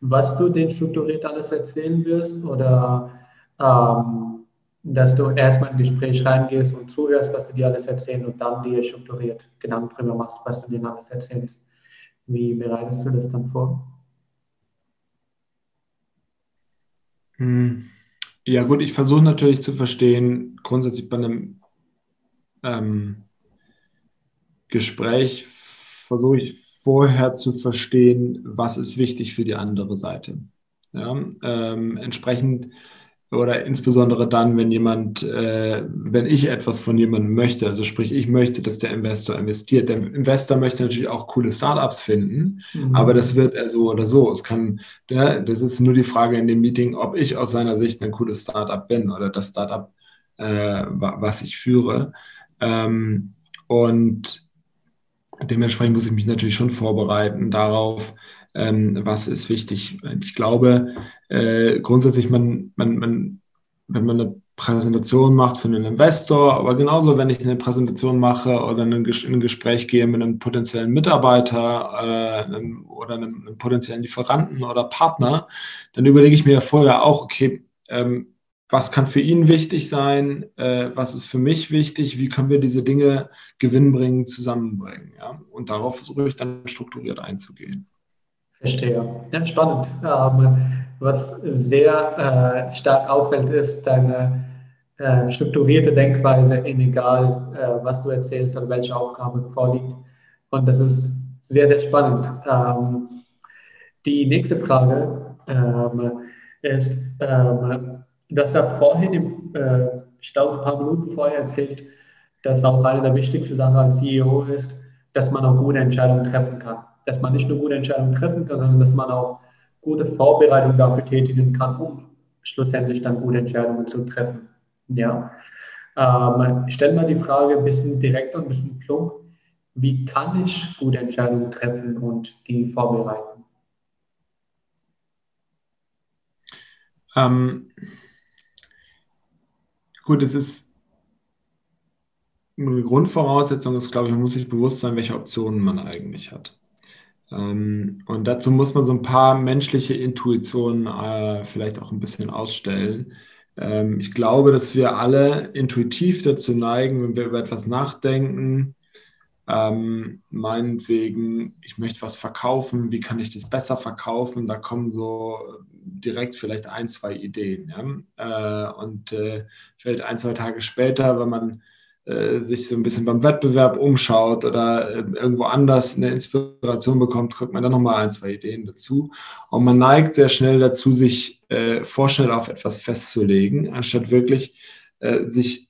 was du den strukturiert alles erzählen wirst oder ähm, dass du erstmal in ein Gespräch reingehst und zuhörst, was die dir alles erzählen und dann dir strukturiert Gedanken drüber machst, was du denen alles erzählst. Wie bereitest du das dann vor? Hm. Ja gut, ich versuche natürlich zu verstehen, grundsätzlich bei einem ähm, Gespräch versuche ich vorher zu verstehen, was ist wichtig für die andere Seite. Ja, ähm, entsprechend oder insbesondere dann, wenn jemand, äh, wenn ich etwas von jemandem möchte, also sprich, ich möchte, dass der Investor investiert. Der Investor möchte natürlich auch coole Startups finden, mhm. aber das wird er so oder so. Es kann, ja, das ist nur die Frage in dem Meeting, ob ich aus seiner Sicht ein cooles Startup bin oder das Startup, äh, was ich führe. Ähm, und dementsprechend muss ich mich natürlich schon vorbereiten darauf, ähm, was ist wichtig. Ich glaube, äh, grundsätzlich, man, man, man, wenn man eine Präsentation macht für einen Investor, aber genauso, wenn ich eine Präsentation mache oder in ein Gespräch gehe mit einem potenziellen Mitarbeiter äh, einem, oder einem, einem, potenziellen Lieferanten oder Partner, dann überlege ich mir vorher auch, okay, ähm, was kann für ihn wichtig sein, äh, was ist für mich wichtig, wie können wir diese Dinge gewinnbringend zusammenbringen. Ja? Und darauf versuche ich dann strukturiert einzugehen. Verstehe. Ja, spannend. Ähm, was sehr äh, stark auffällt, ist deine äh, strukturierte Denkweise in egal, äh, was du erzählst oder welche Aufgabe vorliegt. Und das ist sehr, sehr spannend. Ähm, die nächste Frage ähm, ist, ähm, dass er vorhin, im, ich glaube, ein paar Minuten vorher erzählt, dass auch eine der wichtigsten Sachen als CEO ist, dass man auch gute Entscheidungen treffen kann dass man nicht nur gute Entscheidungen treffen kann, sondern dass man auch gute Vorbereitungen dafür tätigen kann, um schlussendlich dann gute Entscheidungen zu treffen. Ja. Ähm, ich stelle mal die Frage ein bisschen direkt und ein bisschen plump. Wie kann ich gute Entscheidungen treffen und die vorbereiten? Ähm, gut, es ist eine Grundvoraussetzung ist, glaube ich, man muss sich bewusst sein, welche Optionen man eigentlich hat. Ähm, und dazu muss man so ein paar menschliche Intuitionen äh, vielleicht auch ein bisschen ausstellen. Ähm, ich glaube, dass wir alle intuitiv dazu neigen, wenn wir über etwas nachdenken, ähm, meinetwegen, ich möchte was verkaufen, wie kann ich das besser verkaufen? Da kommen so direkt vielleicht ein, zwei Ideen. Äh, und äh, vielleicht ein, zwei Tage später, wenn man äh, sich so ein bisschen beim Wettbewerb umschaut oder äh, irgendwo anders eine Inspiration bekommt, kriegt man dann nochmal ein, zwei Ideen dazu. Und man neigt sehr schnell dazu, sich äh, vorschnell auf etwas festzulegen, anstatt wirklich äh, sich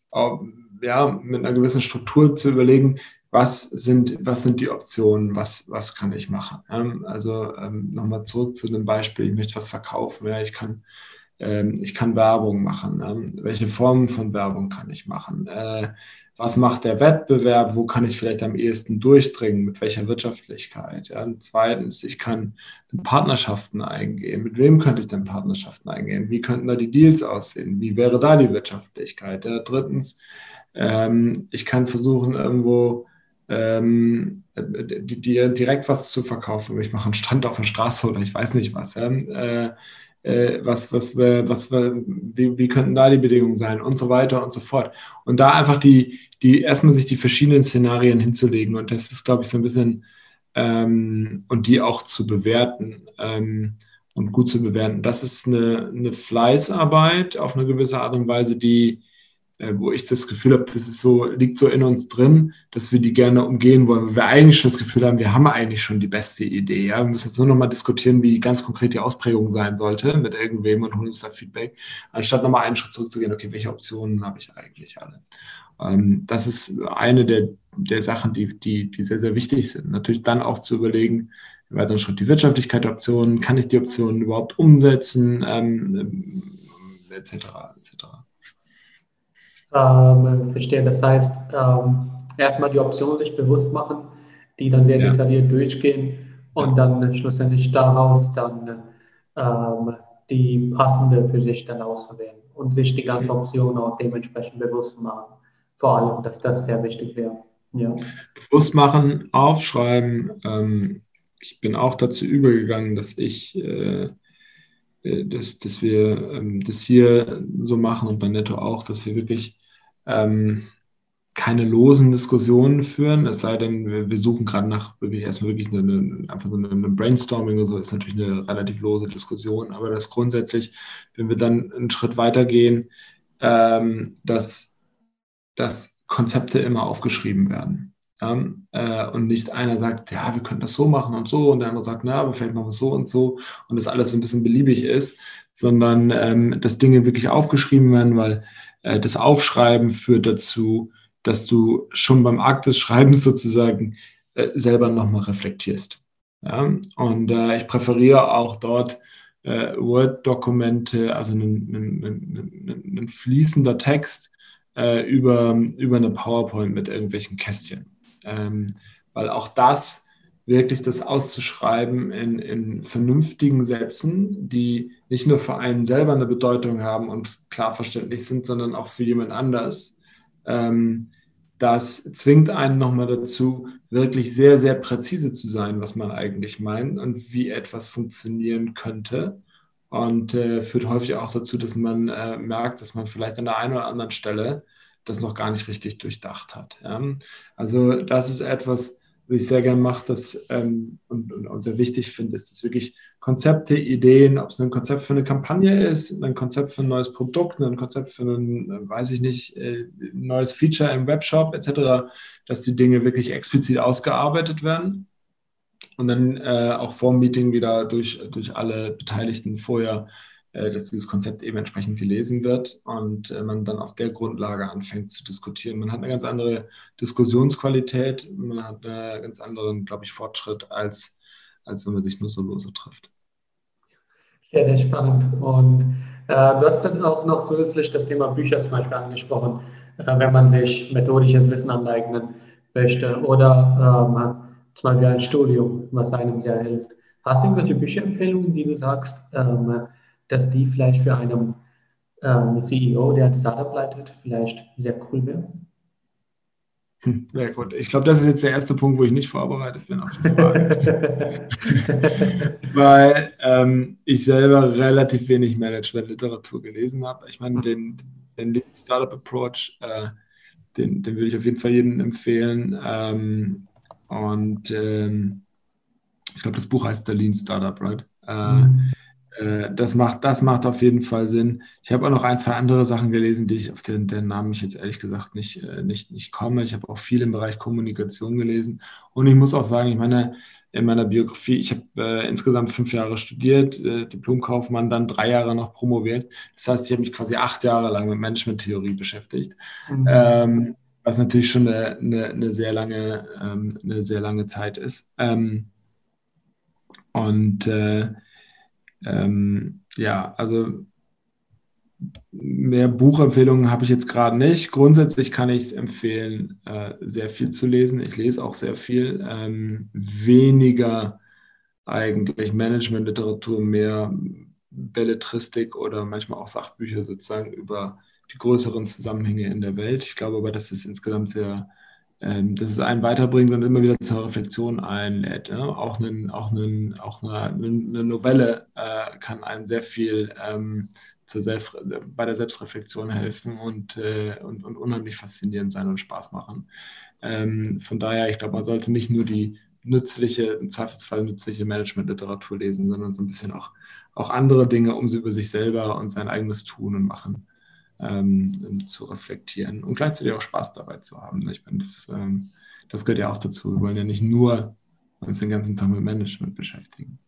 ja, mit einer gewissen Struktur zu überlegen, was sind, was sind die Optionen, was, was kann ich machen. Ähm, also ähm, nochmal zurück zu dem Beispiel, ich möchte was verkaufen, ja, ich kann ähm, ich kann Werbung machen. Ähm, welche Formen von Werbung kann ich machen? Äh, was macht der Wettbewerb, wo kann ich vielleicht am ehesten durchdringen, mit welcher Wirtschaftlichkeit. Ja. Und zweitens, ich kann Partnerschaften eingehen. Mit wem könnte ich denn Partnerschaften eingehen? Wie könnten da die Deals aussehen? Wie wäre da die Wirtschaftlichkeit? Ja. Drittens, ähm, ich kann versuchen, irgendwo ähm, die, die, direkt was zu verkaufen. Ich mache einen Stand auf der Straße oder ich weiß nicht was. Ja. Äh, äh, was, was, was, wie, wie könnten da die Bedingungen sein und so weiter und so fort. Und da einfach die, die erstmal sich die verschiedenen Szenarien hinzulegen und das ist, glaube ich, so ein bisschen ähm, und die auch zu bewerten ähm, und gut zu bewerten. Das ist eine, eine Fleißarbeit auf eine gewisse Art und Weise, die äh, wo ich das Gefühl habe, das ist so, liegt so in uns drin, dass wir die gerne umgehen wollen, weil wir eigentlich schon das Gefühl haben, wir haben eigentlich schon die beste Idee. Ja? Wir müssen jetzt nur noch mal diskutieren, wie ganz konkret die Ausprägung sein sollte mit irgendwem und holen uns da Feedback, anstatt nochmal einen Schritt zurückzugehen, okay, welche Optionen habe ich eigentlich alle? Ähm, das ist eine der, der Sachen, die, die, die sehr, sehr wichtig sind. Natürlich dann auch zu überlegen, im weiteren Schritt die Wirtschaftlichkeit der Optionen, kann ich die Optionen überhaupt umsetzen, ähm, etc. etc ähm, verstehen. Das heißt, ähm, erstmal die Optionen sich bewusst machen, die dann sehr ja. detailliert durchgehen und dann schlussendlich daraus dann ähm, die passende für sich dann auswählen und sich die ganze Option auch dementsprechend bewusst machen. Vor allem, dass das sehr wichtig wäre. Ja. Bewusst machen, aufschreiben. Ähm, ich bin auch dazu übergegangen, dass ich äh, äh, dass, dass wir ähm, das hier so machen und bei Netto auch, dass wir wirklich ähm, keine losen Diskussionen führen, es sei denn, wir, wir suchen gerade nach wirklich erstmal wirklich eine, eine, einfach so eine, Brainstorming oder so, ist natürlich eine relativ lose Diskussion, aber das grundsätzlich, wenn wir dann einen Schritt weiter gehen, ähm, dass, dass Konzepte immer aufgeschrieben werden. Ja, äh, und nicht einer sagt, ja, wir können das so machen und so, und der andere sagt, na, aber vielleicht machen wir so und so, und das alles so ein bisschen beliebig ist, sondern ähm, dass Dinge wirklich aufgeschrieben werden, weil äh, das Aufschreiben führt dazu, dass du schon beim Akt des Schreibens sozusagen äh, selber nochmal reflektierst. Ja? Und äh, ich präferiere auch dort äh, Word-Dokumente, also ein, fließender Text äh, über, über eine PowerPoint mit irgendwelchen Kästchen. Ähm, weil auch das wirklich das auszuschreiben in, in vernünftigen Sätzen, die nicht nur für einen selber eine Bedeutung haben und klar verständlich sind, sondern auch für jemand anders. Ähm, das zwingt einen nochmal dazu, wirklich sehr, sehr präzise zu sein, was man eigentlich meint und wie etwas funktionieren könnte. Und äh, führt häufig auch dazu, dass man äh, merkt, dass man vielleicht an der einen oder anderen Stelle das noch gar nicht richtig durchdacht hat. Ja? Also das ist etwas, was ich sehr gerne mache das, ähm, und, und, und, sehr wichtig finde, ist, dass wirklich Konzepte, Ideen, ob es ein Konzept für eine Kampagne ist, ein Konzept für ein neues Produkt, ein Konzept für ein, äh, weiß ich nicht, äh, neues Feature im Webshop etc., dass die Dinge wirklich explizit ausgearbeitet werden und dann äh, auch vor dem Meeting wieder durch, durch alle Beteiligten vorher dass dieses Konzept eben entsprechend gelesen wird und äh, man dann auf der Grundlage anfängt zu diskutieren. Man hat eine ganz andere Diskussionsqualität, man hat einen ganz anderen, glaube ich, Fortschritt, als, als wenn man sich nur so lose trifft. Sehr, sehr spannend. Und äh, du hast dann auch noch zusätzlich das Thema Bücher zum Beispiel angesprochen, äh, wenn man sich methodisches Wissen aneignen möchte oder ähm, zum Beispiel ein Studium, was einem sehr hilft. Hast du irgendwelche Bücherempfehlungen, die du sagst, ähm, dass die vielleicht für einen ähm, CEO, der ein Startup leitet, vielleicht sehr cool wäre? Hm, sehr gut. Ich glaube, das ist jetzt der erste Punkt, wo ich nicht vorbereitet bin auf die Frage. *laughs* Weil ähm, ich selber relativ wenig Management-Literatur gelesen habe. Ich meine, den, den Lean Startup Approach, äh, den, den würde ich auf jeden Fall jedem empfehlen. Ähm, und ähm, ich glaube, das Buch heißt The Lean Startup, right? Äh, mhm. Äh, das macht, das macht auf jeden Fall Sinn. Ich habe auch noch ein, zwei andere Sachen gelesen, die ich auf den, den Namen ich jetzt ehrlich gesagt nicht, äh, nicht, nicht komme. Ich habe auch viel im Bereich Kommunikation gelesen. Und ich muss auch sagen, ich meine, in meiner Biografie, ich habe äh, insgesamt fünf Jahre studiert, äh, Diplomkaufmann, dann drei Jahre noch promoviert. Das heißt, ich habe mich quasi acht Jahre lang mit Management-Theorie beschäftigt. Mhm. Ähm, was natürlich schon eine, eine, eine sehr lange, ähm, eine sehr lange Zeit ist. Ähm, und äh, ähm, ja, also mehr Buchempfehlungen habe ich jetzt gerade nicht. Grundsätzlich kann ich es empfehlen, äh, sehr viel zu lesen. Ich lese auch sehr viel. Ähm, weniger eigentlich Managementliteratur, mehr Belletristik oder manchmal auch Sachbücher sozusagen über die größeren Zusammenhänge in der Welt. Ich glaube aber, dass es insgesamt sehr ähm, dass es einen weiterbringt und immer wieder zur Reflexion einlädt. Ja? Auch, einen, auch, einen, auch eine, eine Novelle äh, kann einen sehr viel ähm, zur Selbst, bei der Selbstreflexion helfen und, äh, und, und, unheimlich faszinierend sein und Spaß machen. Ähm, von daher, ich glaube, man sollte nicht nur die nützliche, im Zweifelsfall nützliche Management-Literatur lesen, sondern so ein bisschen auch, auch andere Dinge, um sie über sich selber und sein eigenes Tun und Machen ähm, zu reflektieren und gleichzeitig auch Spaß dabei zu haben. Ich meine, das, ähm, das gehört ja auch dazu. Wir wollen ja nicht nur uns den ganzen Tag mit Management beschäftigen.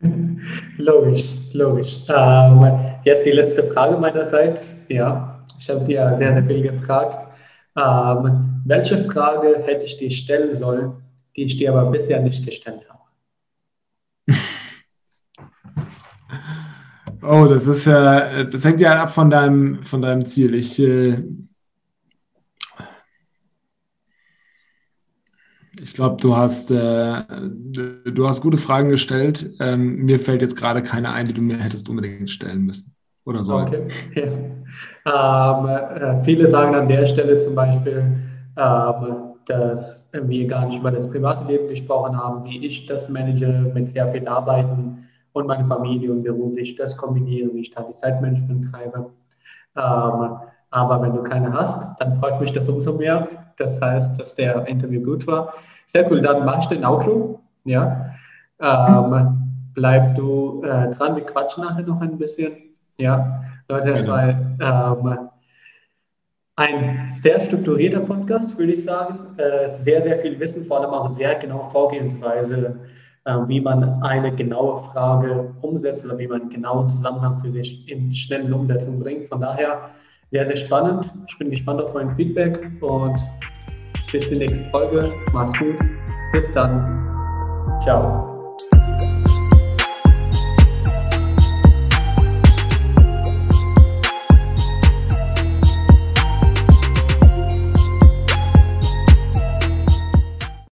*laughs* Logisch, logisch. Ähm, jetzt die letzte Frage meinerseits. Ja, ich habe dir sehr, sehr viel gefragt. Ähm, welche Frage hätte ich dir stellen sollen, die ich dir aber bisher nicht gestellt habe? *laughs* Oh, das ist ja, das hängt ja ab von deinem, von deinem Ziel. Ich, äh, ich glaube, du hast, äh, du hast gute Fragen gestellt. Ähm, mir fällt jetzt gerade keine ein, die du mir hättest unbedingt stellen müssen oder sollen. Okay. Ja. Ähm, äh, viele sagen an der Stelle zum Beispiel, ähm, dass wir gar nicht über das private Leben gesprochen haben, wie ich das manage mit sehr viel Arbeiten und meine Familie und Beruf, ich das kombiniere, wie ich da die Zeitmanagement treibe. Ähm, aber wenn du keine hast, dann freut mich das umso mehr. Das heißt, dass der Interview gut war. Sehr cool, dann mach ich den Outro. Ja. Ähm, bleib du äh, dran, wir quatschen nachher noch ein bisschen. Ja, Leute, es war ähm, ein sehr strukturierter Podcast, würde ich sagen. Äh, sehr, sehr viel Wissen, vor allem auch sehr genau Vorgehensweise wie man eine genaue Frage umsetzt oder wie man einen genauen Zusammenhang für sich in schnellen Umsetzung bringt. Von daher sehr, sehr spannend. Ich bin gespannt auf euer Feedback und bis die nächste Folge. Mach's gut. Bis dann. Ciao.